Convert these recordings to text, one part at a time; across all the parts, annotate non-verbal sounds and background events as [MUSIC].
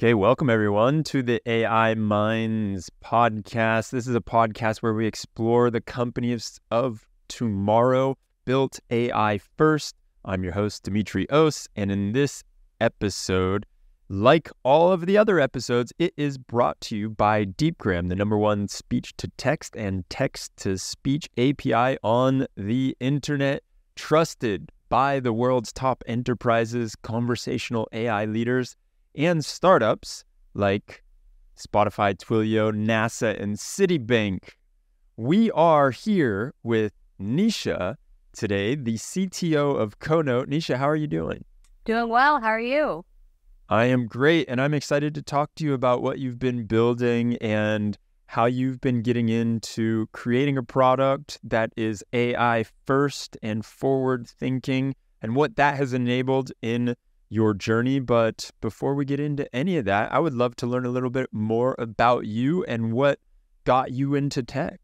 Okay, welcome everyone to the AI Minds podcast. This is a podcast where we explore the companies of tomorrow built AI first. I'm your host, Demetrios, and in this episode, like all of the other episodes, it is brought to you by Deepgram, the number one speech to text and text to speech API on the internet, trusted by the world's top enterprises, conversational AI leaders and startups like Spotify, Twilio, NASA, and Citibank. We are here with Nisha today, the CTO of Conote. Nisha, how are you doing? Doing well. How are you? I am great, and I'm excited to talk to you about what you've been building and how you've been getting into creating a product that is AI first and forward thinking, and what that has enabled in your journey. But before we get into any of that, I would love to learn a little bit more about you and what got you into tech.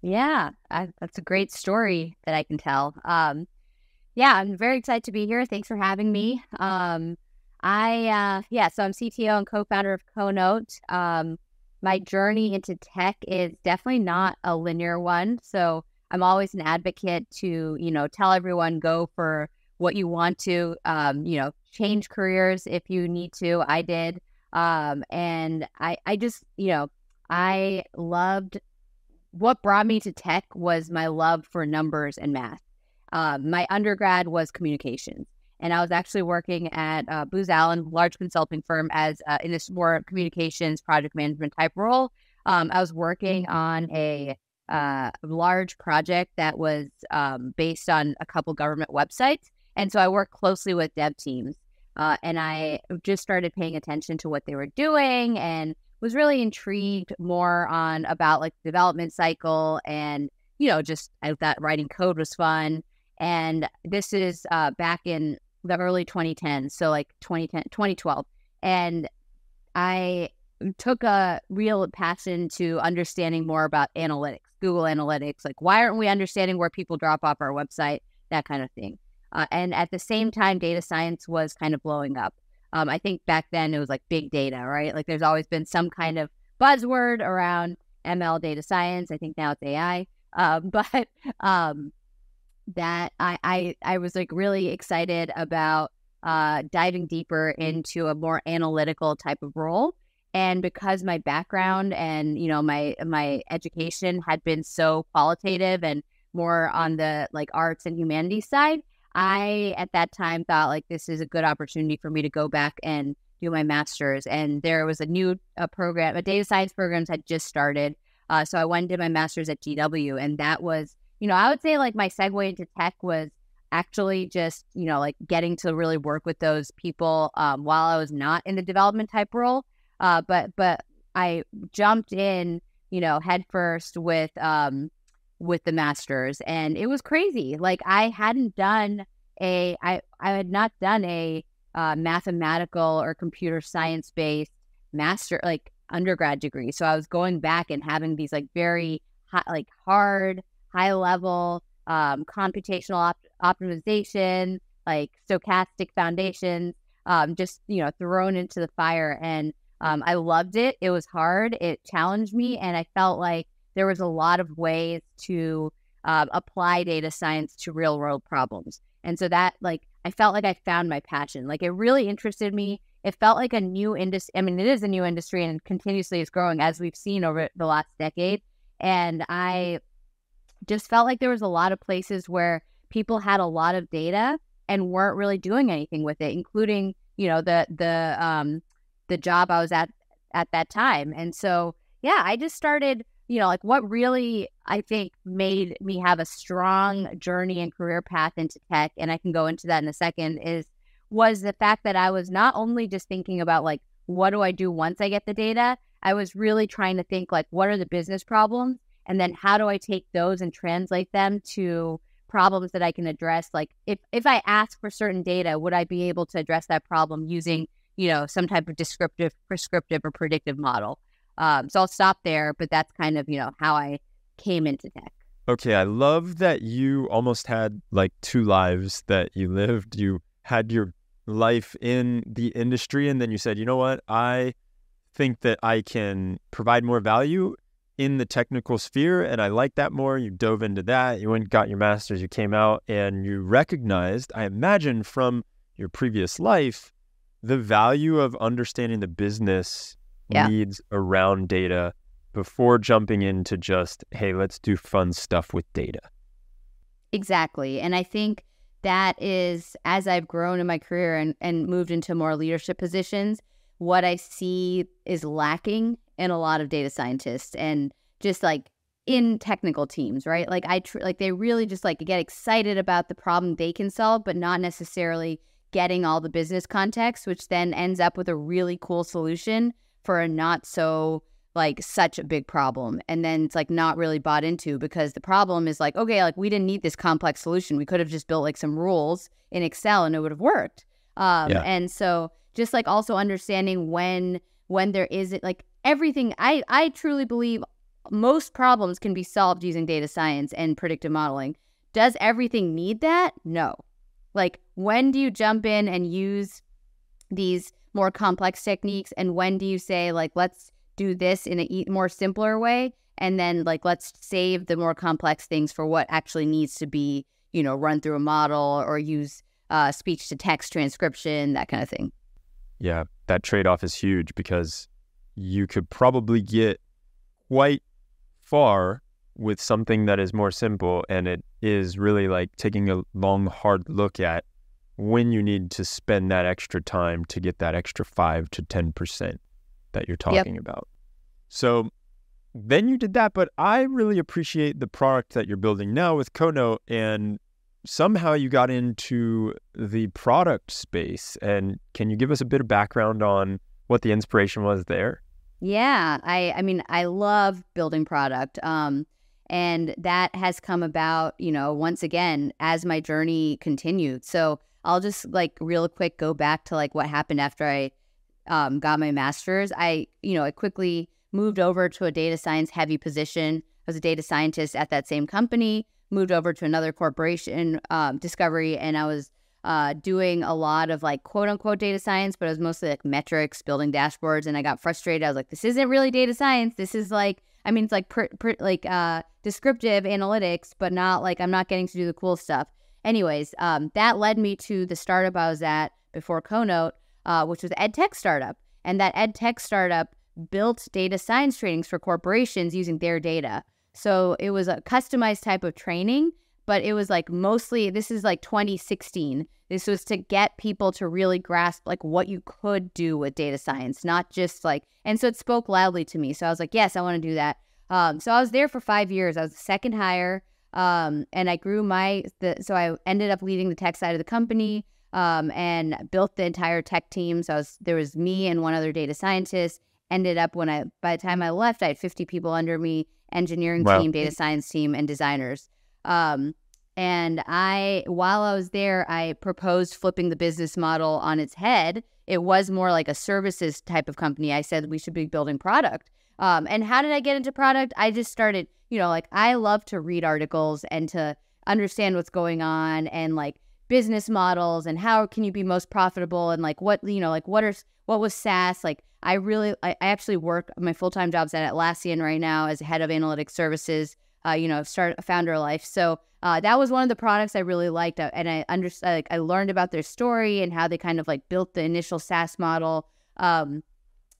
Yeah, I, that's a great story that I can tell. Um, yeah, I'm very excited to be here. Thanks for having me. Um, I, uh, yeah, so I'm CTO and co founder of Conote. Um, my journey into tech is definitely not a linear one. So I'm always an advocate to, you know, tell everyone go for what you want to, um, you know, change careers if you need to. I did. Um, and I, I just, you know, I loved what brought me to tech was my love for numbers and math. Um, my undergrad was communications, and I was actually working at uh, Booz Allen, large consulting firm, as uh, in this more communications project management type role. Um, I was working on a uh, large project that was um, based on a couple government websites, and so I worked closely with dev teams. Uh, and I just started paying attention to what they were doing and was really intrigued more on about like development cycle and you know just I thought writing code was fun. And this is uh, back in the early 2010s so like 2010 2012 and I took a real passion to understanding more about analytics Google Analytics like why aren't we understanding where people drop off our website that kind of thing uh, and at the same time, data science was kind of blowing up. Um, I think back then it was like big data, right? Like there's always been some kind of buzzword around ML data science. I think now it's AI. Um, [LAUGHS] but um, that I, I I was like really excited about uh, diving deeper into a more analytical type of role. And because my background and you know my my education had been so qualitative and more on the like arts and humanities side, I at that time thought like this is a good opportunity for me to go back and do my master's. And there was a new a program, a data science programs had just started. Uh, so I went and did my master's at GW, and that was, you know, I would say like my segue into tech was actually just, you know, like getting to really work with those people um, while I was not in the development type role. Uh, but but I jumped in, you know, headfirst with um, with the masters and it was crazy like i hadn't done a i i had not done a uh, mathematical or computer science based master like undergrad degree so i was going back and having these like very high, like hard high level um, computational op- optimization like stochastic foundations um, just you know thrown into the fire and um, i loved it it was hard it challenged me and i felt like there was a lot of ways to uh, apply data science to real world problems. And so that, like, I felt like I found my passion. Like, it really interested me. It felt like a new industry. I mean, it is a new industry and continuously is growing as we've seen over the last decade. And I just felt like there was a lot of places where people had a lot of data and weren't really doing anything with it, including, you know, the, the, um, the job I was at at that time. And so, yeah, I just started you know, like what really I think made me have a strong journey and career path into tech, and I can go into that in a second, is was the fact that I was not only just thinking about like, what do I do once I get the data? I was really trying to think like, what are the business problems? And then how do I take those and translate them to problems that I can address? Like if, if I ask for certain data, would I be able to address that problem using, you know, some type of descriptive, prescriptive or predictive model? Um, so I'll stop there, but that's kind of, you know, how I came into tech. Okay, I love that you almost had like two lives that you lived. You had your life in the industry and then you said, you know what, I think that I can provide more value in the technical sphere and I like that more. You dove into that, you went got your master's, you came out and you recognized, I imagine from your previous life, the value of understanding the business yeah. needs around data before jumping into just, hey, let's do fun stuff with data. Exactly. And I think that is as I've grown in my career and, and moved into more leadership positions, what I see is lacking in a lot of data scientists and just like in technical teams, right? Like I tr- like they really just like get excited about the problem they can solve, but not necessarily getting all the business context, which then ends up with a really cool solution for a not so like such a big problem and then it's like not really bought into because the problem is like okay like we didn't need this complex solution. We could have just built like some rules in excel and it would have worked. Um yeah. and so just like also understanding when when there is it like everything i i truly believe most problems can be solved using data science and predictive modeling. Does everything need that? No. Like when do you jump in and use these more complex techniques and when do you say like let's do this in a more simpler way and then like let's save the more complex things for what actually needs to be you know run through a model or use uh, speech to text transcription that kind of thing? Yeah that trade-off is huge because you could probably get quite far with something that is more simple and it is really like taking a long hard look at when you need to spend that extra time to get that extra 5 to 10% that you're talking yep. about. So then you did that, but I really appreciate the product that you're building now with Conote and somehow you got into the product space and can you give us a bit of background on what the inspiration was there? Yeah, I I mean I love building product. Um and that has come about, you know, once again as my journey continued. So I'll just like real quick go back to like what happened after I um, got my master's. I, you know, I quickly moved over to a data science heavy position. I was a data scientist at that same company, moved over to another corporation, um, Discovery, and I was uh, doing a lot of like quote unquote data science, but it was mostly like metrics, building dashboards. And I got frustrated. I was like, this isn't really data science. This is like, I mean, it's like per, per, like uh, descriptive analytics, but not like I'm not getting to do the cool stuff. Anyways, um, that led me to the startup I was at before Conote, uh, which was ed tech startup, and that ed tech startup built data science trainings for corporations using their data. So it was a customized type of training, but it was like mostly this is like 2016. This was to get people to really grasp like what you could do with data science, not just like. And so it spoke loudly to me. So I was like, yes, I want to do that. Um, so I was there for five years. I was the second hire, um, and I grew my. The, so I ended up leading the tech side of the company um, and built the entire tech team. So I was there was me and one other data scientist. Ended up when I by the time I left, I had 50 people under me, engineering wow. team, data science team, and designers. Um, and I, while I was there, I proposed flipping the business model on its head. It was more like a services type of company. I said we should be building product. Um, and how did I get into product? I just started, you know, like I love to read articles and to understand what's going on and like business models and how can you be most profitable and like what, you know, like what are, what was SaaS? Like I really, I, I actually work, my full time job's at Atlassian right now as a head of analytics services, uh, you know, start founder life. So, uh, that was one of the products I really liked, uh, and I understood. Like, I learned about their story and how they kind of like built the initial SaaS model. Um,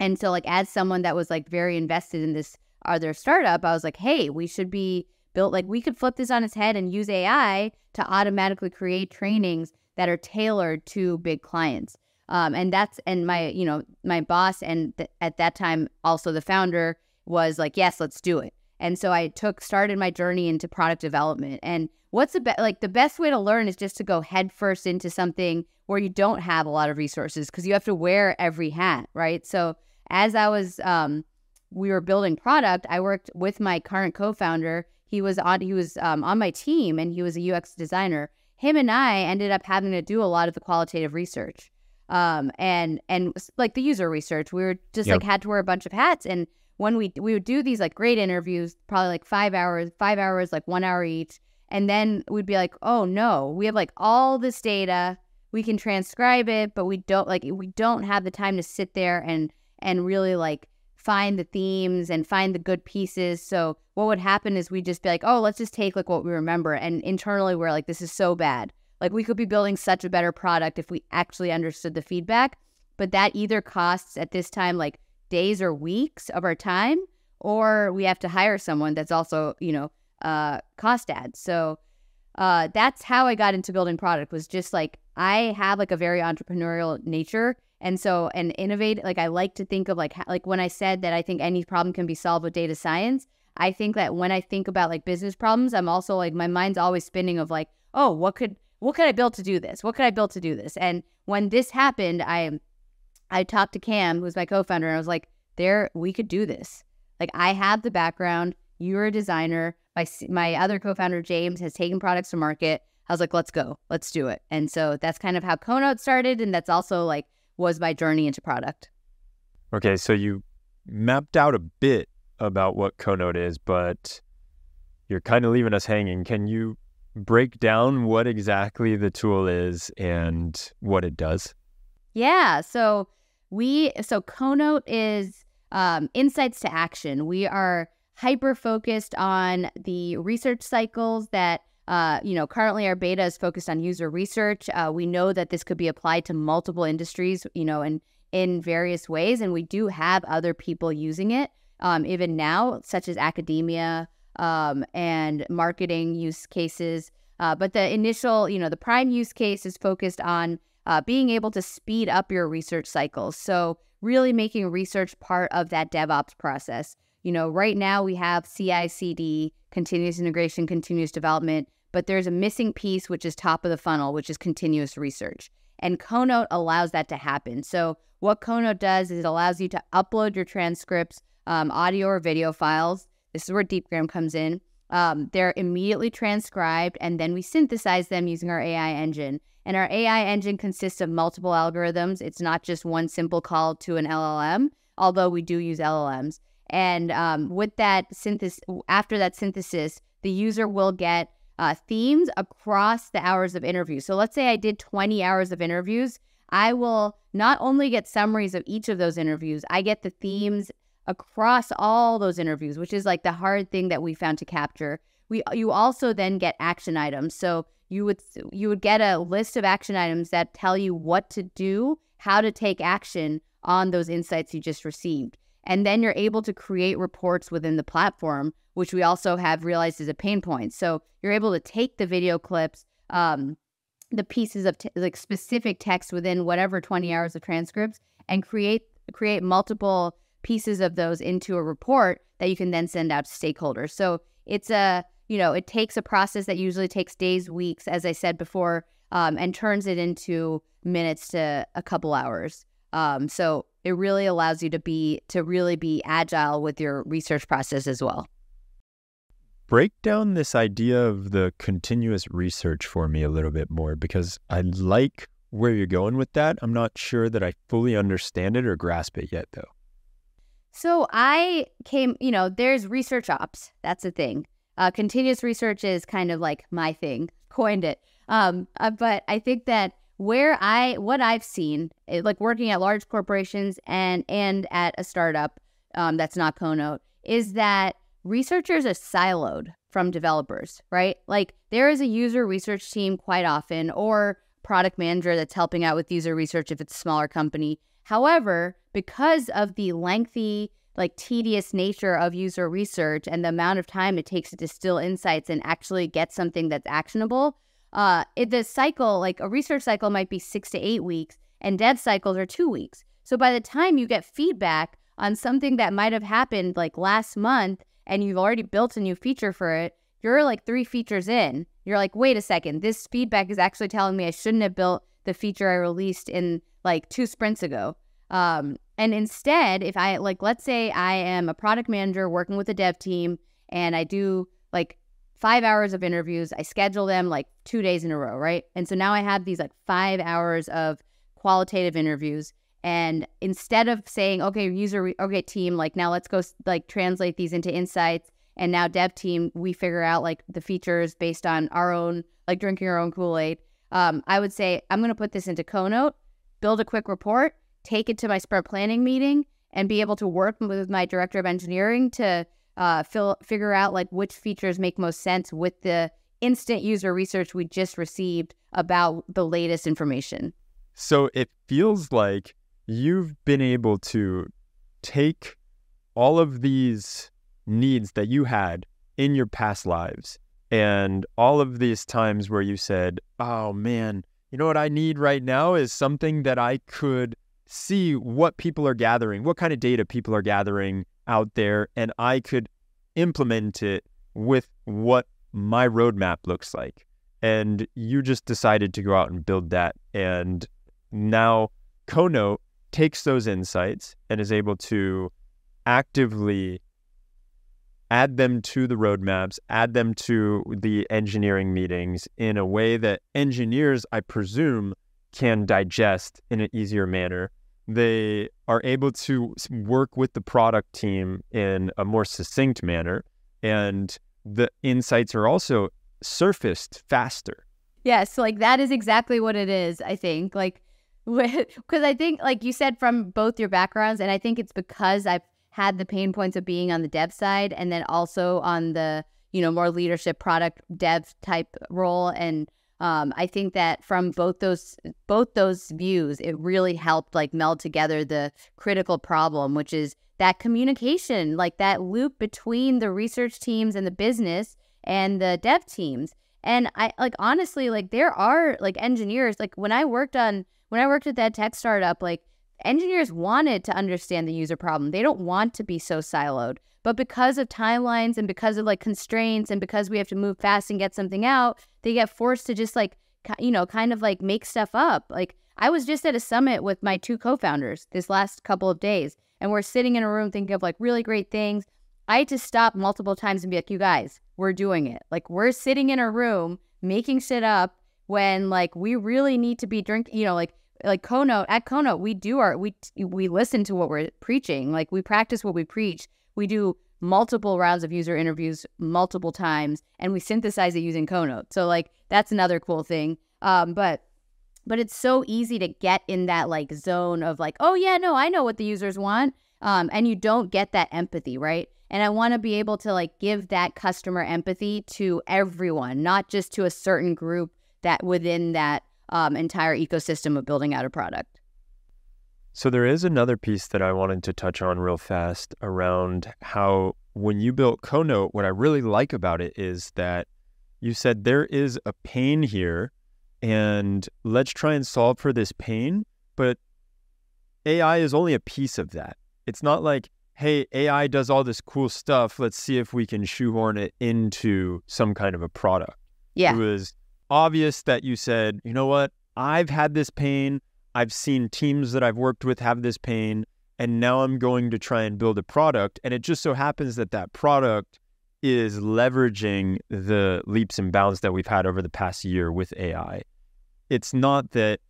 and so, like, as someone that was like very invested in this other startup, I was like, hey, we should be built like we could flip this on its head and use AI to automatically create trainings that are tailored to big clients. Um, and that's and my you know my boss and th- at that time also the founder was like, yes, let's do it. And so I took started my journey into product development. And what's the like the best way to learn is just to go headfirst into something where you don't have a lot of resources because you have to wear every hat, right? So as I was um we were building product, I worked with my current co-founder. He was on he was um, on my team and he was a UX designer. Him and I ended up having to do a lot of the qualitative research. Um and and like the user research. We were just yep. like had to wear a bunch of hats and when we we would do these like great interviews, probably like five hours, five hours, like one hour each, and then we'd be like, oh no, we have like all this data, we can transcribe it, but we don't like we don't have the time to sit there and and really like find the themes and find the good pieces. So what would happen is we just be like, oh, let's just take like what we remember. And internally we're like, this is so bad. Like we could be building such a better product if we actually understood the feedback. But that either costs at this time like days or weeks of our time, or we have to hire someone that's also, you know, uh cost add. So uh that's how I got into building product was just like I have like a very entrepreneurial nature and so, and innovate, like I like to think of like, like when I said that I think any problem can be solved with data science, I think that when I think about like business problems, I'm also like, my mind's always spinning of like, oh, what could, what could I build to do this? What could I build to do this? And when this happened, I, I talked to Cam, who's my co-founder, and I was like, there, we could do this. Like I have the background. You're a designer. My, my other co-founder, James, has taken products to market. I was like, let's go, let's do it. And so that's kind of how Conote started. And that's also like was my journey into product. Okay, so you mapped out a bit about what Conote is, but you're kind of leaving us hanging. Can you break down what exactly the tool is and what it does? Yeah, so we so Conote is um, insights to action. We are hyper focused on the research cycles that uh, you know, currently our beta is focused on user research. Uh, we know that this could be applied to multiple industries, you know, and in various ways, and we do have other people using it um, even now, such as academia um, and marketing use cases. Uh, but the initial, you know, the prime use case is focused on uh, being able to speed up your research cycles. So really making research part of that DevOps process. You know, right now we have CI/CD, continuous integration, continuous development but there's a missing piece, which is top of the funnel, which is continuous research. And Conote allows that to happen. So, what Conote does is it allows you to upload your transcripts, um, audio or video files. This is where Deepgram comes in. Um, they're immediately transcribed, and then we synthesize them using our AI engine. And our AI engine consists of multiple algorithms. It's not just one simple call to an LLM, although we do use LLMs. And um, with that synthesis, after that synthesis, the user will get uh, themes across the hours of interviews. So let's say I did 20 hours of interviews. I will not only get summaries of each of those interviews, I get the themes across all those interviews, which is like the hard thing that we found to capture. We you also then get action items. So you would you would get a list of action items that tell you what to do, how to take action on those insights you just received. And then you're able to create reports within the platform, which we also have realized is a pain point. So you're able to take the video clips, um, the pieces of t- like specific text within whatever 20 hours of transcripts, and create create multiple pieces of those into a report that you can then send out to stakeholders. So it's a you know it takes a process that usually takes days, weeks, as I said before, um, and turns it into minutes to a couple hours. Um, so it really allows you to be to really be agile with your research process as well. Break down this idea of the continuous research for me a little bit more because I like where you're going with that. I'm not sure that I fully understand it or grasp it yet though. So I came, you know, there's research ops. That's a thing. Uh, continuous research is kind of like my thing, [LAUGHS] coined it. Um, uh, but I think that where I what I've seen, it, like working at large corporations and and at a startup um, that's not Conote, is that researchers are siloed from developers, right? Like there is a user research team quite often, or product manager that's helping out with user research if it's a smaller company. However, because of the lengthy, like tedious nature of user research and the amount of time it takes to distill insights and actually get something that's actionable, uh, it, the cycle, like a research cycle, might be six to eight weeks, and dev cycles are two weeks. So by the time you get feedback on something that might have happened like last month, and you've already built a new feature for it, you're like three features in. You're like, wait a second, this feedback is actually telling me I shouldn't have built the feature I released in like two sprints ago. Um, and instead, if I like, let's say I am a product manager working with a dev team and I do like five hours of interviews. I schedule them like two days in a row, right? And so now I have these like five hours of qualitative interviews. And instead of saying, okay, user, okay, team, like now let's go like translate these into insights. And now dev team, we figure out like the features based on our own, like drinking our own Kool Aid. um, I would say I'm going to put this into Conote, build a quick report, take it to my sprint planning meeting, and be able to work with my director of engineering to uh, fill, figure out like which features make most sense with the instant user research we just received about the latest information. So it feels like you've been able to take all of these needs that you had in your past lives and all of these times where you said, oh man, you know what I need right now is something that I could see what people are gathering, what kind of data people are gathering out there, and I could implement it with what my roadmap looks like. And you just decided to go out and build that. And now Conote takes those insights and is able to actively add them to the roadmaps, add them to the engineering meetings in a way that engineers, I presume, can digest in an easier manner. They are able to work with the product team in a more succinct manner, and the insights are also surfaced faster. Yes, like that is exactly what it is, I think. Like, [LAUGHS] because I think, like you said, from both your backgrounds, and I think it's because I've had the pain points of being on the dev side and then also on the you know more leadership product dev type role and um, I think that from both those both those views, it really helped like meld together the critical problem, which is that communication, like that loop between the research teams and the business and the dev teams. And I like honestly, like there are like engineers, like when I worked on when I worked at that tech startup, like engineers wanted to understand the user problem. They don't want to be so siloed. But because of timelines and because of like constraints and because we have to move fast and get something out, they get forced to just like, you know, kind of like make stuff up. Like I was just at a summit with my two co founders this last couple of days, and we're sitting in a room thinking of like really great things. I had to stop multiple times and be like, you guys, we're doing it. Like we're sitting in a room making shit up when like we really need to be drinking, you know, like like Conote at Conote, we do our we we listen to what we're preaching. Like we practice what we preach. We do multiple rounds of user interviews multiple times, and we synthesize it using Conote. So like that's another cool thing. Um, but but it's so easy to get in that like zone of like, oh yeah, no, I know what the users want. Um, and you don't get that empathy, right? And I want to be able to like give that customer empathy to everyone, not just to a certain group that within that um, entire ecosystem of building out a product. So there is another piece that I wanted to touch on real fast around how when you built Conote, what I really like about it is that you said there is a pain here and let's try and solve for this pain, but AI is only a piece of that. It's not like, hey, AI does all this cool stuff. Let's see if we can shoehorn it into some kind of a product. Yeah. It was obvious that you said, you know what, I've had this pain. I've seen teams that I've worked with have this pain, and now I'm going to try and build a product. And it just so happens that that product is leveraging the leaps and bounds that we've had over the past year with AI. It's not that,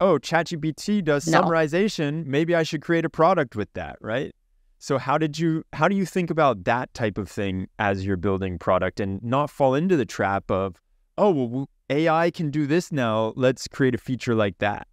oh, ChatGPT does no. summarization. Maybe I should create a product with that, right? So how did you how do you think about that type of thing as you're building product and not fall into the trap of, oh, well, AI can do this now. Let's create a feature like that?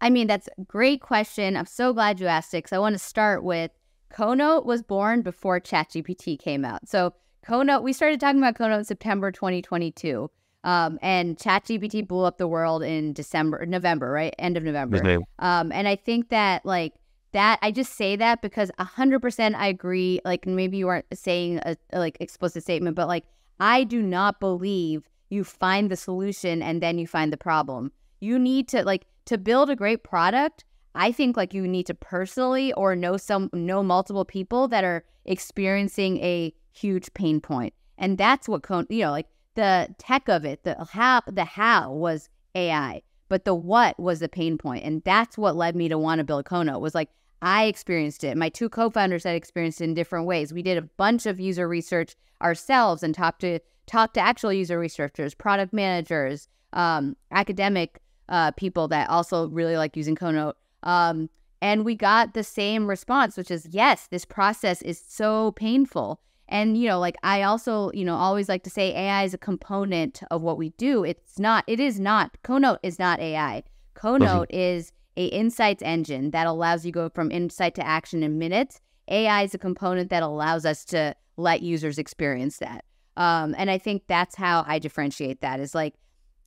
I mean, that's a great question. I'm so glad you asked it because I want to start with Conote was born before ChatGPT came out. So Conote, we started talking about Conote in September 2022. Um, and ChatGPT blew up the world in December, November, right? End of November. Um, and I think that like that, I just say that because hundred percent I agree. Like maybe you aren't saying a, a like explicit statement, but like I do not believe you find the solution and then you find the problem. You need to like to build a great product. I think like you need to personally or know some know multiple people that are experiencing a huge pain point. And that's what you know like the tech of it, the how the how was AI, but the what was the pain point. And that's what led me to want to build Conote was like I experienced it. My two co-founders had experienced it in different ways. We did a bunch of user research ourselves and talked to talk to actual user researchers, product managers, um, academic uh, people that also really like using Conote. Um, and we got the same response, which is yes, this process is so painful. And, you know, like I also, you know, always like to say AI is a component of what we do. It's not, it is not, Conote is not AI. Conote mm-hmm. is a insights engine that allows you go from insight to action in minutes. AI is a component that allows us to let users experience that. Um, and I think that's how I differentiate that is like,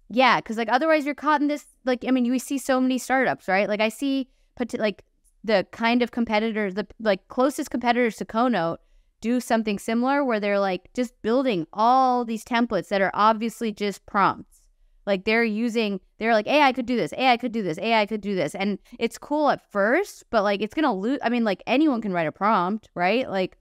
yeah, because like otherwise you're caught in this. Like, I mean, we see so many startups, right? Like, I see like the kind of competitors, the like closest competitors to Conote do something similar where they're like just building all these templates that are obviously just prompts. Like they're using, they're like, AI could do this, AI could do this, AI could do this. And it's cool at first, but like it's to lose. I mean, like anyone can write a prompt, right? Like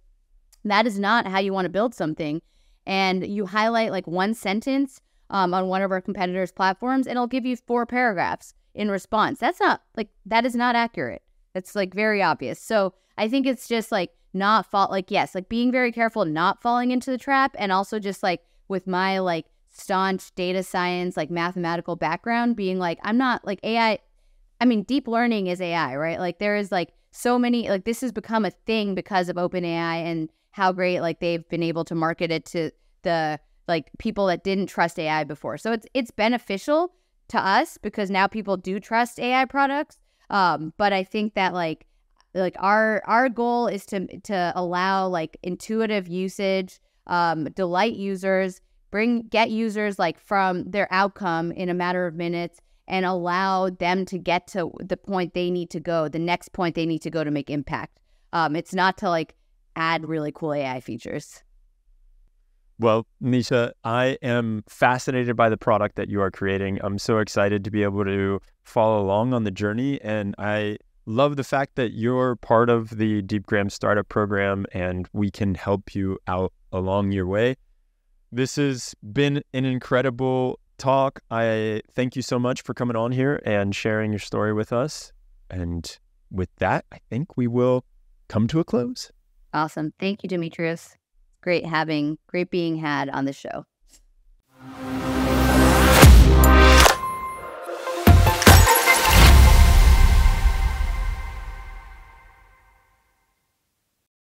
that is not how you want to build something. And you highlight like one sentence um, on one of our competitors' platforms, and it'll give you four paragraphs in response. That's not like, that is not accurate. That's like very obvious. So I think it's just like not fall like yes, like being very careful not falling into the trap and also just like with my like staunch data science like mathematical background being like I'm not like AI I mean deep learning is AI, right? Like there is like so many like this has become a thing because of OpenAI and how great like they've been able to market it to the like people that didn't trust AI before. So it's it's beneficial to us because now people do trust AI products. Um, but I think that like like our our goal is to to allow like intuitive usage um, delight users bring get users like from their outcome in a matter of minutes and allow them to get to the point they need to go the next point they need to go to make impact um, it's not to like add really cool ai features well, Nisha, I am fascinated by the product that you are creating. I'm so excited to be able to follow along on the journey. And I love the fact that you're part of the Deepgram Startup Program and we can help you out along your way. This has been an incredible talk. I thank you so much for coming on here and sharing your story with us. And with that, I think we will come to a close. Awesome. Thank you, Demetrios. Great having, great being had on the show.